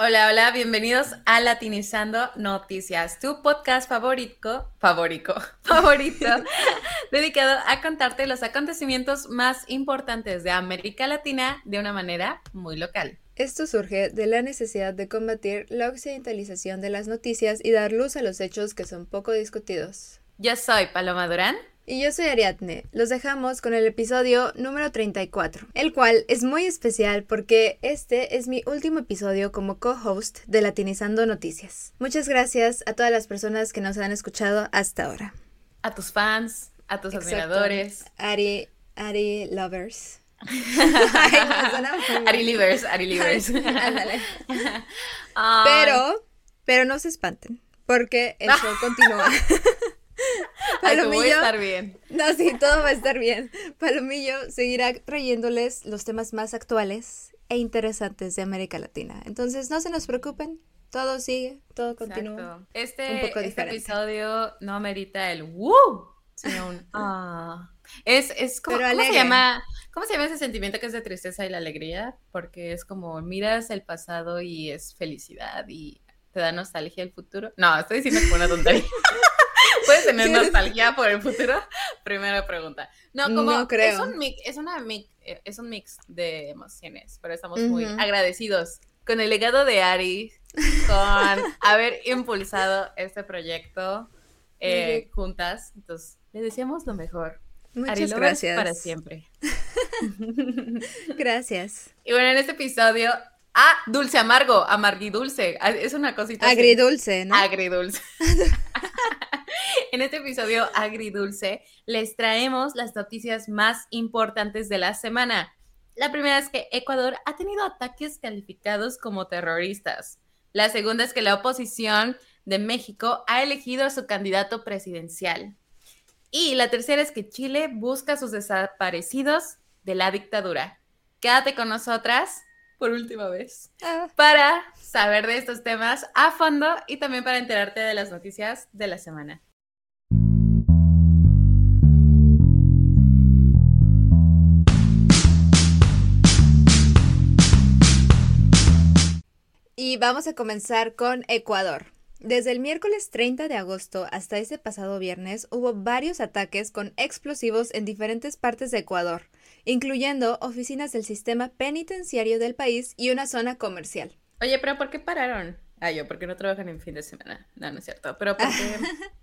Hola, hola, bienvenidos a Latinizando Noticias, tu podcast favorito, favorito, favorito, dedicado a contarte los acontecimientos más importantes de América Latina de una manera muy local. Esto surge de la necesidad de combatir la occidentalización de las noticias y dar luz a los hechos que son poco discutidos. Yo soy Paloma Durán. Y yo soy Ariadne. Los dejamos con el episodio número 34, el cual es muy especial porque este es mi último episodio como co-host de Latinizando Noticias. Muchas gracias a todas las personas que nos han escuchado hasta ahora. A tus fans, a tus admiradores. Ari, Ari Lovers. Ari Livers, Ari Livers. pero, pero no se espanten, porque el show continúa. Palomillo. Ay, a estar bien. No, sí, todo va a estar bien. Palomillo seguirá trayéndoles los temas más actuales e interesantes de América Latina. Entonces, no se nos preocupen. Todo sigue, todo continúa. Este, un poco este episodio no amerita el woo, sino un ah. Es, es como, ¿cómo se llama? ¿Cómo se llama ese sentimiento que es de tristeza y la alegría? Porque es como miras el pasado y es felicidad y te da nostalgia el futuro. No, estoy diciendo como una tontería. ¿Puedes tener nostalgia por el futuro? Primera pregunta. No, como creo. Es un mix, es una mix, es un mix de emociones, pero estamos muy agradecidos con el legado de Ari, con haber impulsado este proyecto eh, juntas. Entonces, le deseamos lo mejor. Muchas gracias. Para siempre. gracias. Y bueno, en este episodio Ah, dulce amargo, amarguidulce. Ah, es una cosita. Agridulce, ¿no? Agridulce. En este episodio agridulce les traemos las noticias más importantes de la semana. La primera es que Ecuador ha tenido ataques calificados como terroristas. La segunda es que la oposición de México ha elegido a su candidato presidencial. Y la tercera es que Chile busca a sus desaparecidos de la dictadura. Quédate con nosotras por última vez ah. para saber de estos temas a fondo y también para enterarte de las noticias de la semana. Y vamos a comenzar con Ecuador. Desde el miércoles 30 de agosto hasta este pasado viernes hubo varios ataques con explosivos en diferentes partes de Ecuador, incluyendo oficinas del sistema penitenciario del país y una zona comercial. Oye, pero ¿por qué pararon? Ah, yo, porque no trabajan en fin de semana. No, no es cierto. Pero ¿por qué?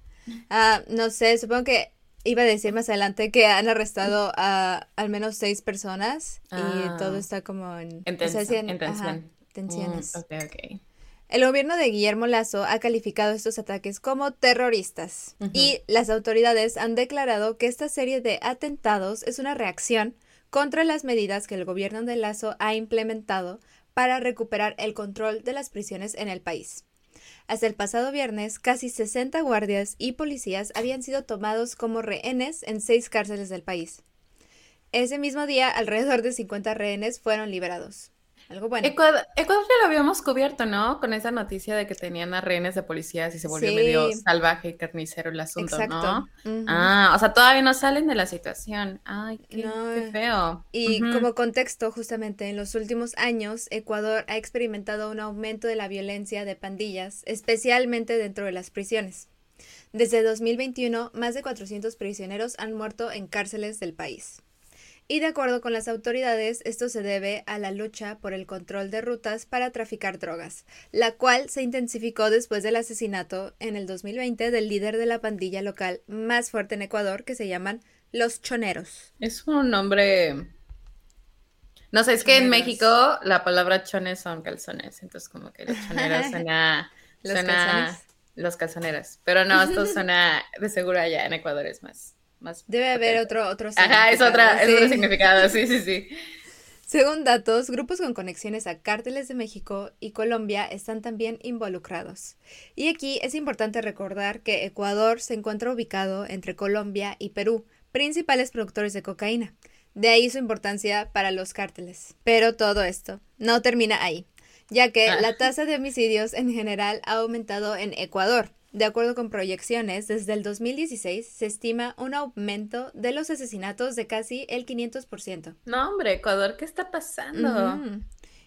ah, no sé, supongo que iba a decir más adelante que han arrestado a al menos seis personas y ah. todo está como en, en, tensión. Tensiones. Mm. El gobierno de Guillermo Lazo ha calificado estos ataques como terroristas y las autoridades han declarado que esta serie de atentados es una reacción contra las medidas que el gobierno de Lazo ha implementado para recuperar el control de las prisiones en el país. Hasta el pasado viernes, casi 60 guardias y policías habían sido tomados como rehenes en seis cárceles del país. Ese mismo día, alrededor de 50 rehenes fueron liberados. Ecuador, ya lo habíamos cubierto, ¿no? Con esa noticia de que tenían a rehenes de policías y se volvió medio salvaje y carnicero el asunto, ¿no? Ah, o sea, todavía no salen de la situación. Ay, qué, feo. Y como contexto, justamente, en los últimos años, Ecuador ha experimentado un aumento de la violencia de pandillas, especialmente dentro de las prisiones. Desde 2021, más de 400 prisioneros han muerto en cárceles del país y de acuerdo con las autoridades, esto se debe a la lucha por el control de rutas para traficar drogas, la cual se intensificó después del asesinato en el 2020 del líder de la pandilla local más fuerte en Ecuador, que se llaman Los Choneros. Es un nombre... No sé, es que en México la palabra chones son calzones, entonces como que los choneros suena... ¿Los calzones? Los calzoneros, pero no, esto suena de seguro allá en Ecuador es más Debe haber otro, otro Ajá, es, otra, es otro significado, sí, sí, sí. Según datos, grupos con conexiones a cárteles de México y Colombia están también involucrados. Y aquí es importante recordar que Ecuador se encuentra ubicado entre Colombia y Perú, principales productores de cocaína. De ahí su importancia para los cárteles. Pero todo esto no termina ahí, ya que ah. la tasa de homicidios en general ha aumentado en Ecuador, de acuerdo con proyecciones, desde el 2016 se estima un aumento de los asesinatos de casi el 500%. No, hombre, Ecuador, ¿qué está pasando?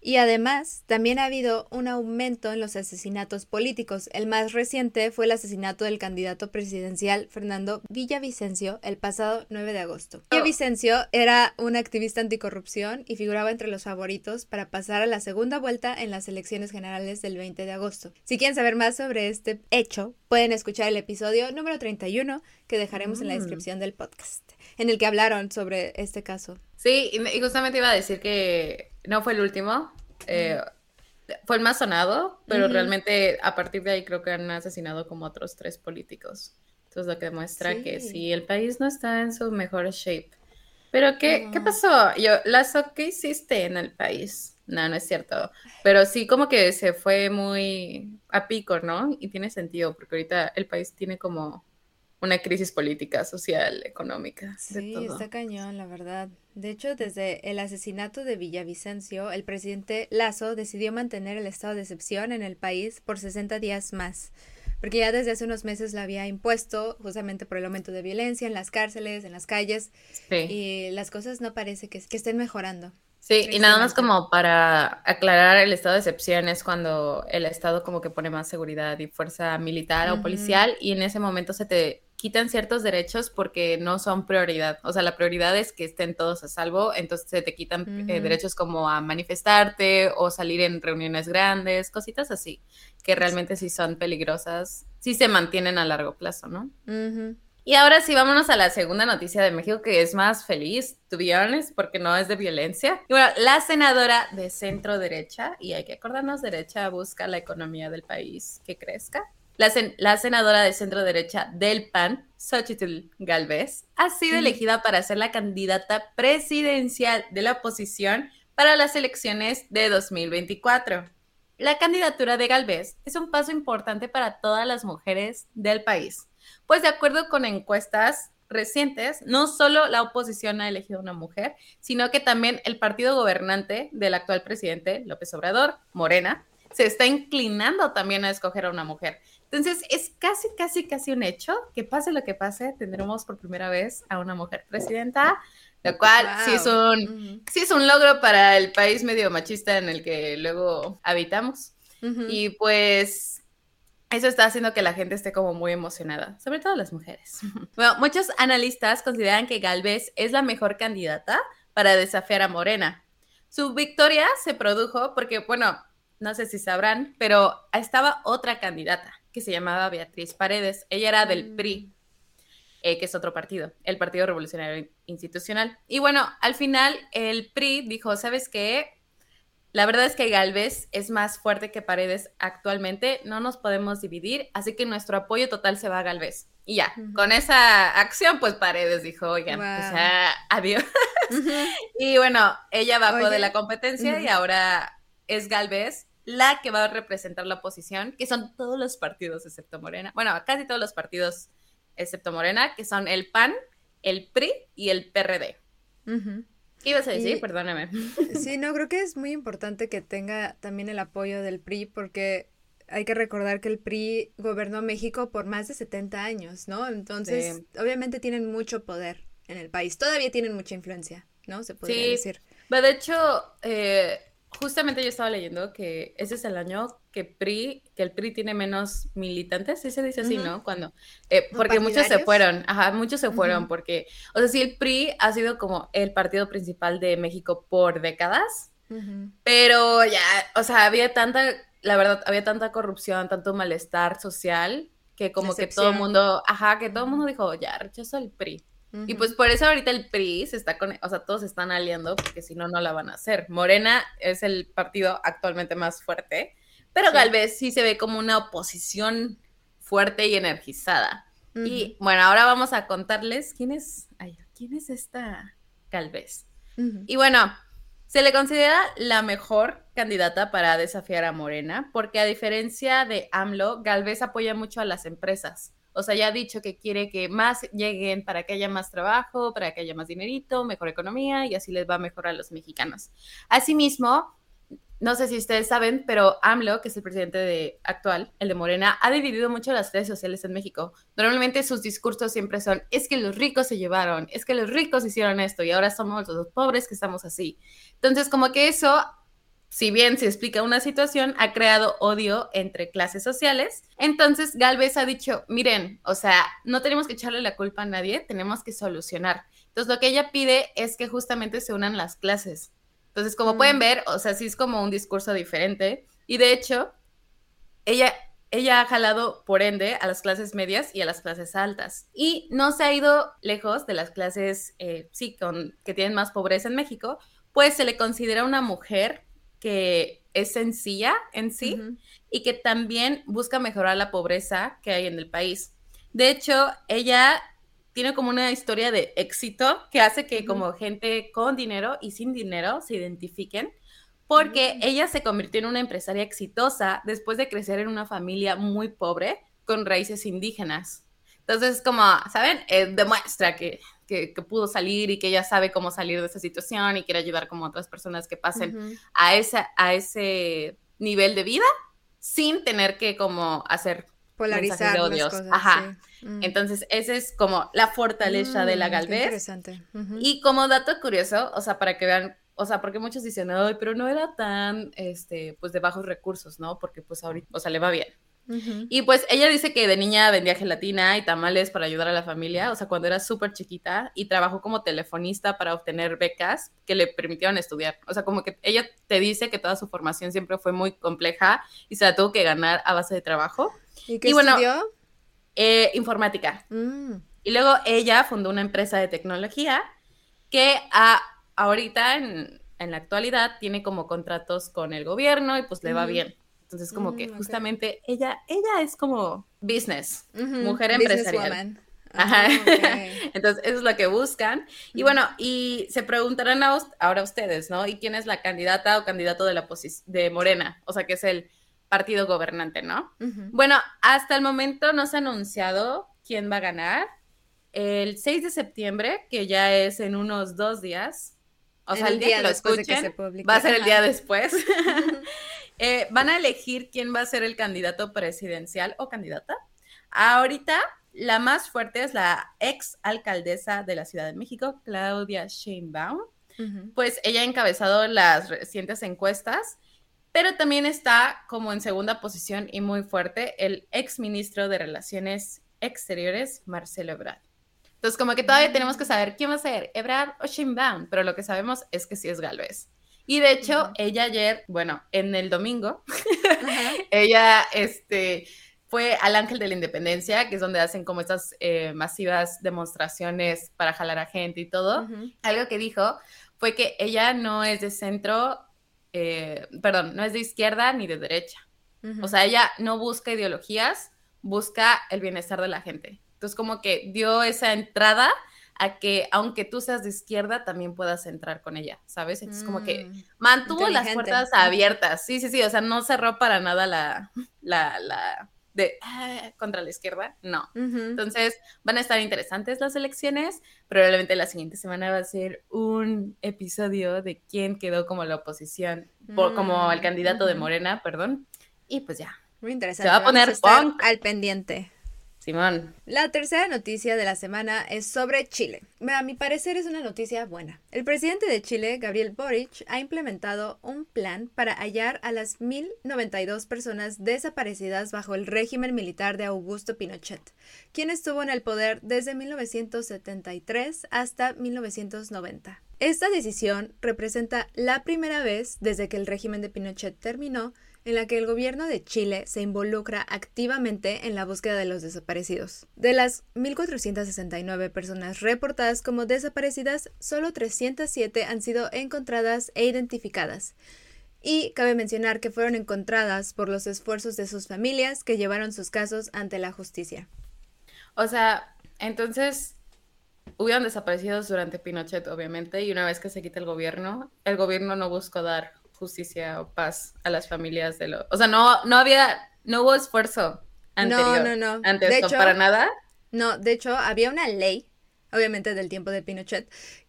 Y además, también ha habido un aumento en los asesinatos políticos. El más reciente fue el asesinato del candidato presidencial Fernando Villavicencio el pasado 9 de agosto. Villavicencio era un activista anticorrupción y figuraba entre los favoritos para pasar a la segunda vuelta en las elecciones generales del 20 de agosto. Si quieren saber más sobre este hecho, pueden escuchar el episodio número 31 que dejaremos en la mm. descripción del podcast, en el que hablaron sobre este caso. Sí, y justamente iba a decir que no fue el último. Eh, fue el más sonado, pero realmente a partir de ahí creo que han asesinado como otros tres políticos. Entonces lo que demuestra que sí, el país no está en su mejor shape. Pero ¿qué, ¿qué pasó? Yo, Lazo, ¿qué hiciste en el país? No, no es cierto. Pero sí como que se fue muy a pico, ¿no? Y tiene sentido, porque ahorita el país tiene como una crisis política, social, económica. Sí, está cañón, la verdad. De hecho, desde el asesinato de Villavicencio, el presidente Lazo decidió mantener el estado de excepción en el país por 60 días más, porque ya desde hace unos meses lo había impuesto justamente por el aumento de violencia en las cárceles, en las calles, y las cosas no parece que, que estén mejorando. Sí, y nada más como para aclarar el estado de excepción es cuando el Estado como que pone más seguridad y fuerza militar o policial y en ese momento se te quitan ciertos derechos porque no son prioridad. O sea, la prioridad es que estén todos a salvo, entonces se te quitan eh, derechos como a manifestarte o salir en reuniones grandes, cositas así, que realmente sí son peligrosas, sí se mantienen a largo plazo, ¿no? Y ahora sí, vámonos a la segunda noticia de México, que es más feliz, to be honest, porque no es de violencia. Y bueno, la senadora de centro derecha, y hay que acordarnos, derecha busca la economía del país que crezca. La, la senadora de centro derecha del PAN, Xochitl Galvez, ha sido elegida para ser la candidata presidencial de la oposición para las elecciones de 2024. La candidatura de Galvez es un paso importante para todas las mujeres del país pues de acuerdo con encuestas recientes, no solo la oposición ha elegido una mujer, sino que también el partido gobernante del actual presidente, López Obrador, Morena, se está inclinando también a escoger a una mujer. Entonces, es casi, casi, casi un hecho que pase lo que pase, tendremos por primera vez a una mujer presidenta, lo cual sí, es un, sí es un logro para el país medio machista en el que luego habitamos. Y pues eso está haciendo que la gente esté como muy emocionada, sobre todo las mujeres. Bueno, muchos analistas consideran que Galvez es la mejor candidata para desafiar a Morena. Su victoria se produjo porque, bueno, no sé si sabrán, pero estaba otra candidata que se llamaba Beatriz Paredes. Ella era del PRI, mm. eh, que es otro partido, el Partido Revolucionario Institucional. Y bueno, al final el PRI dijo, ¿sabes qué? La verdad es que Galvez es más fuerte que Paredes actualmente, no nos podemos dividir, así que nuestro apoyo total se va a Galvez. Y ya, con esa acción, pues Paredes dijo, oigan, pues ya, adiós. y bueno, ella bajó de la competencia y ahora es Galvez la que va a representar la oposición, que son todos los partidos excepto Morena. Bueno, casi todos los partidos excepto Morena, que son el PAN, el PRI y el PRD. ¿Qué ibas a decir? Perdóname. Sí, no, creo que es muy importante que tenga también el apoyo del PRI porque hay que recordar que el PRI gobernó México por más de 70 años, ¿no? Entonces, obviamente tienen mucho poder en el país. Todavía tienen mucha influencia, ¿no? Se podría sí, decir. Pero de hecho, eh, justamente yo estaba leyendo que ese es el año que PRI, que el PRI tiene menos militantes, sí se dice así, ¿no? Cuando, eh, porque muchos se fueron, ajá, muchos se fueron porque, o sea, sí, el PRI ha sido como el partido principal de México por décadas, pero ya, o sea, había tanta, la verdad, había tanta corrupción, tanto malestar social, que como que todo el mundo, ajá, que todo el mundo dijo, ya, rechazo el PRI. Y pues por eso ahorita el PRI se está con, o sea, todos se están aliando porque si no, no la van a hacer. Morena es el partido actualmente más fuerte, pero Galvez sí se ve como una oposición fuerte y energizada. Y bueno, ahora vamos a contarles quién es, ay, quién es esta Galvez. Y bueno, se le considera la mejor candidata para desafiar a Morena, porque a diferencia de AMLO, Galvez apoya mucho a las empresas. O sea, ya ha dicho que quiere que más lleguen para que haya más trabajo, para que haya más dinerito, mejor economía y así les va mejor a los mexicanos. Asimismo, no sé si ustedes saben, pero AMLO, que es el presidente de, actual, el de Morena, ha dividido mucho las redes sociales en México. Normalmente sus discursos siempre son, es que los ricos se llevaron, es que los ricos hicieron esto y ahora somos los pobres que estamos así. Entonces, como que eso si bien se explica una situación, ha creado odio entre clases sociales. Entonces, Galvez ha dicho, miren, o sea, no tenemos que echarle la culpa a nadie, tenemos que solucionar. Entonces, lo que ella pide es que justamente se unan las clases. Entonces, como pueden mm. ver, o sea, sí es como un discurso diferente. Y de hecho, ella, ella ha jalado, por ende, a las clases medias y a las clases altas. Y no se ha ido lejos de las clases, eh, sí, con, que tienen más pobreza en México, pues se le considera una mujer que es sencilla en sí y que también busca mejorar la pobreza que hay en el país. De hecho, ella tiene como una historia de éxito que hace que como gente con dinero y sin dinero se identifiquen porque mm. ella se convirtió en una empresaria exitosa después de crecer en una familia muy pobre con raíces indígenas. Entonces, como, ¿saben? Eh, demuestra que que, pudo salir y que ella sabe cómo salir de esa situación y quiere ayudar como otras personas que pasen a, esa, a ese nivel de vida sin tener que como hacer polarizar odios. Ajá. Mm. Entonces, esa es como la fortaleza de la mm, Galvez. Interesante. Y como dato curioso, o sea, para que vean, o sea, porque muchos dicen, ay, pero no era tan, este, pues de bajos recursos, ¿no? Porque pues ahorita, o sea, le va bien. Y pues ella dice que de niña vendía gelatina y tamales para ayudar a la familia, o sea, cuando era súper chiquita y trabajó como telefonista para obtener becas que le permitieron estudiar. O sea, como que ella te dice que toda su formación siempre fue muy compleja y se la tuvo que ganar a base de trabajo. ¿Y qué estudió? Eh, informática. Mm. Y luego ella fundó una empresa de tecnología que a, ahorita, en, la actualidad, tiene como contratos con el gobierno y pues le va bien. Entonces, como que mm, justamente ella, ella es como business, mujer empresarial. Ajá. Ah, Entonces, eso es lo que buscan. Y bueno, y se preguntarán ahora ustedes, ¿no? ¿Y quién es la candidata o candidato de la de Morena? O sea, que es el partido gobernante, ¿no? Bueno, hasta el momento no se ha anunciado quién va a ganar. El 6 de septiembre, que ya es en unos dos días, o sea, el día, que lo escuchen, va a ser el día después. Eh, van a elegir quién va a ser el candidato presidencial o candidata. Ahorita la más fuerte es la ex alcaldesa de la Ciudad de México, Claudia Sheinbaum. Pues ella ha encabezado las recientes encuestas, pero también está como en segunda posición y muy fuerte el ex ministro de Relaciones Exteriores, Marcelo Ebrard. Entonces, como que todavía tenemos que saber quién va a ser, Ebrard o Sheinbaum, pero lo que sabemos es que sí es Galvez. Y de hecho, ella ayer, bueno, en el domingo, ella este, fue al Ángel de la Independencia, que es donde hacen como estas eh, masivas demostraciones para jalar a gente y todo. Algo que dijo fue que ella no es de centro, eh, perdón, no es de izquierda ni de derecha. O sea, ella no busca ideologías, busca el bienestar de la gente. Entonces, como que dio esa entrada a que aunque tú seas de izquierda, también puedas entrar con ella, ¿sabes? Entonces, como que mm, mantuvo las puertas abiertas. Sí, sí, sí, o sea, no cerró para nada la, la, la de ah, contra la izquierda, no. Entonces, van a estar interesantes las elecciones. Probablemente la siguiente semana va a ser un episodio de quién quedó como la oposición, como el candidato de mm, Morena, perdón. Y pues ya. Muy interesante. Se va a poner al pendiente. La tercera noticia de la semana es sobre Chile. A mi parecer es una noticia buena. El presidente de Chile, Gabriel Boric, ha implementado un plan para hallar a las 1.092 personas desaparecidas bajo el régimen militar de Augusto Pinochet, quien estuvo en el poder desde 1973 hasta 1990. Esta decisión representa la primera vez desde que el régimen de Pinochet terminó en la que el gobierno de Chile se involucra activamente en la búsqueda de los desaparecidos. De las 1.469 personas reportadas como desaparecidas, solo 307 han sido encontradas e identificadas. Y cabe mencionar que fueron encontradas por los esfuerzos de sus familias que llevaron sus casos ante la justicia. O sea, entonces hubieron desaparecidos durante Pinochet, obviamente, y una vez que se quita el gobierno, el gobierno no buscó dar justicia o paz a las familias de los... O sea, no, no había, no hubo esfuerzo anterior. No, no, no. Ante de para nada. No, de hecho, había una ley, obviamente del tiempo de Pinochet,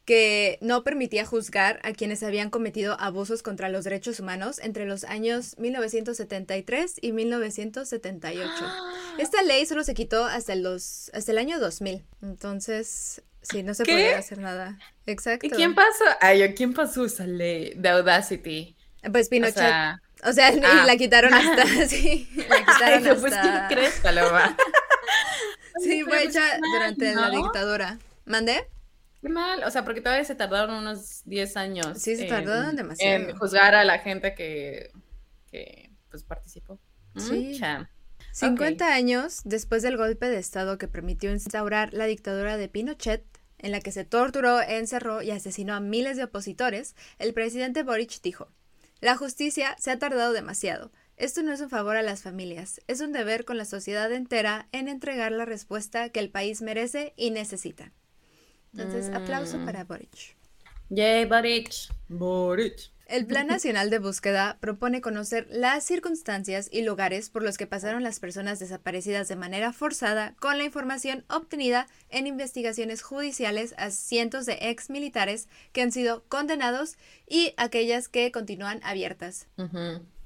que no permitía juzgar a quienes habían cometido abusos contra los derechos humanos entre los años 1973 y 1978. Esta ley solo se quitó hasta, los, hasta el año 2000. Entonces, sí, no se podía hacer nada. Exacto. ¿Y quién pasó? Ay, ¿quién pasó esa ley de Audacity? Pues Pinochet. O sea, ah. la quitaron hasta, sí, la quitaron hasta... Pues, ¿qué crees, Paloma? sí, fue hecha durante la dictadura. ¿Mandé? Qué mal, o sea, porque todavía se tardaron unos 10 años. Sí, se tardaron demasiado. En juzgar a la gente que, que pues, participó. Sí. 50 años después del golpe de Estado que permitió instaurar la dictadura de Pinochet, en la que se torturó, encerró y asesinó a miles de opositores, el presidente Boric dijo, la justicia se ha tardado demasiado. Esto no es un favor a las familias, es un deber con la sociedad entera en entregar la respuesta que el país merece y necesita. Entonces, aplauso mm. para Boric. Yay, Boric. Boric. El Plan Nacional de Búsqueda propone conocer las circunstancias y lugares por los que pasaron las personas desaparecidas de manera forzada con la información obtenida en investigaciones judiciales a cientos de ex militares que han sido condenados y aquellas que continúan abiertas.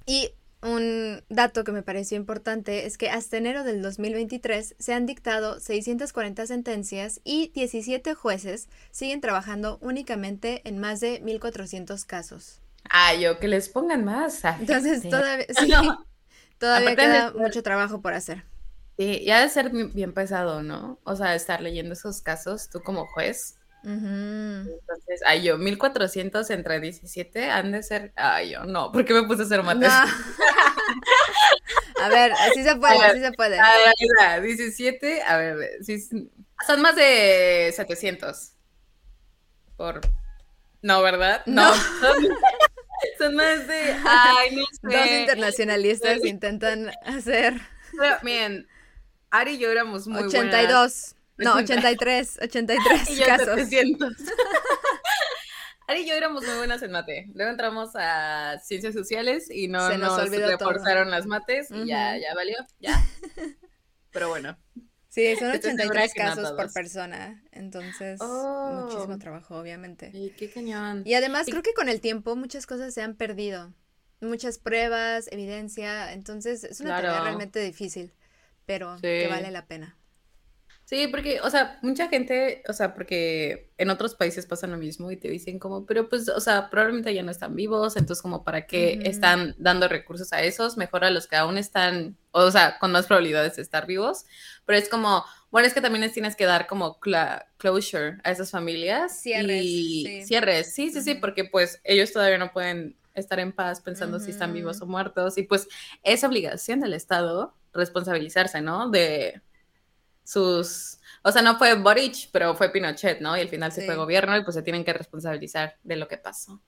Y un dato que me pareció importante es que hasta enero del 2023 se han dictado 640 sentencias y 17 jueces siguen trabajando únicamente en más de 1.400 casos. Ah, yo que les pongan más. Entonces todavía, sí, todavía queda mucho trabajo por hacer. Sí, ya de ser bien pesado, ¿no? O sea, estar leyendo esos casos, tú como juez, entonces, ay, yo, 1400 entre 17 han de ser. Ay, yo no, ¿por qué me puse a hacer mates? a ver, así se puede, así se puede. A ver, 17, a ver, son más de 700. Por. No, ¿verdad? No. Son, más de. Ay, no sé. Dos internacionalistas intentan hacer. Pero, miren, Ari y yo éramos muy 82. No, 83, 83 y casos. 700. Ari y yo éramos muy buenas en mate. Luego entramos a ciencias sociales y no Se nos, reportaron las mates y ya, ya valió, ya. Pero bueno. Sí, son 83 casos por persona. Entonces, oh. muchísimo trabajo, obviamente. Y qué cañón. Y además, creo que con el tiempo muchas cosas se han perdido. Muchas pruebas, evidencia. Entonces, es una tarea realmente difícil, pero que vale la pena. Sí, porque, o sea, mucha gente, o sea, porque en otros países pasa lo mismo y te dicen como, pero pues, o sea, probablemente ya no están vivos, entonces como para qué están dando recursos a esos, mejor a los que aún están, o sea, con más probabilidades de estar vivos, pero es como, bueno, es que también les tienes que dar como closure a esas familias. Cierres. Y sí. cierres, sí, sí, sí, porque pues ellos todavía no pueden estar en paz pensando si están vivos o muertos y pues es obligación del Estado responsabilizarse, ¿no? De sus, o sea, no fue Boric, pero fue Pinochet, ¿no? Y al final se fue gobierno y pues se tienen que responsabilizar de lo que pasó.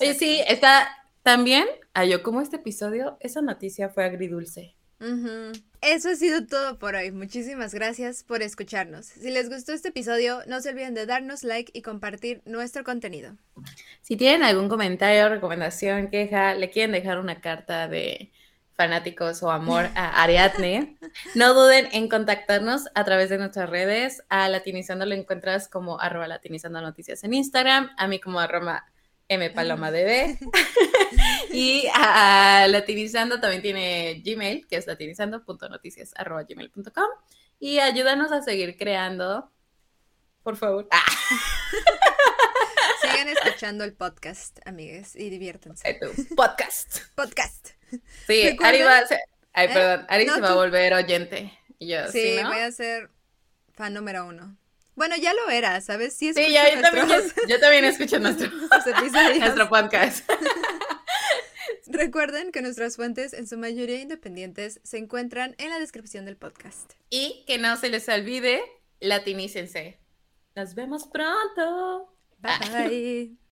Oye, sí, está también, a yo como este episodio, esa noticia fue agridulce. Eso ha sido todo por hoy. Muchísimas gracias por escucharnos. Si les gustó este episodio, no se olviden de darnos like y compartir nuestro contenido. Si tienen algún comentario, recomendación, queja, le quieren dejar una carta de fanáticos o amor a Ariadne, no duden en contactarnos a través de nuestras redes. A Latinizando lo encuentras como arroba latinizando noticias en Instagram, a mí como arroba mpalomadb. y a Latinizando también tiene Gmail, que es latinizando.noticias.gmail.com. Y ayúdanos a seguir creando, por favor. Ah. Sigan escuchando el podcast, amigues, y diviértanse. Podcast. Podcast. Sí, Ari va a ser, ay, ¿Eh? perdón, Ari se va a volver oyente. Y yo, sí, voy a ser fan número uno. Bueno, ya lo era, ¿sabes? Sí, sí ya, yo, también, yo, también escucho nuestro, nuestro podcast. Recuerden que nuestras fuentes, en su mayoría independientes, se encuentran en la descripción del podcast. Y que no se les olvide, latinícense. Nos vemos pronto. Bye.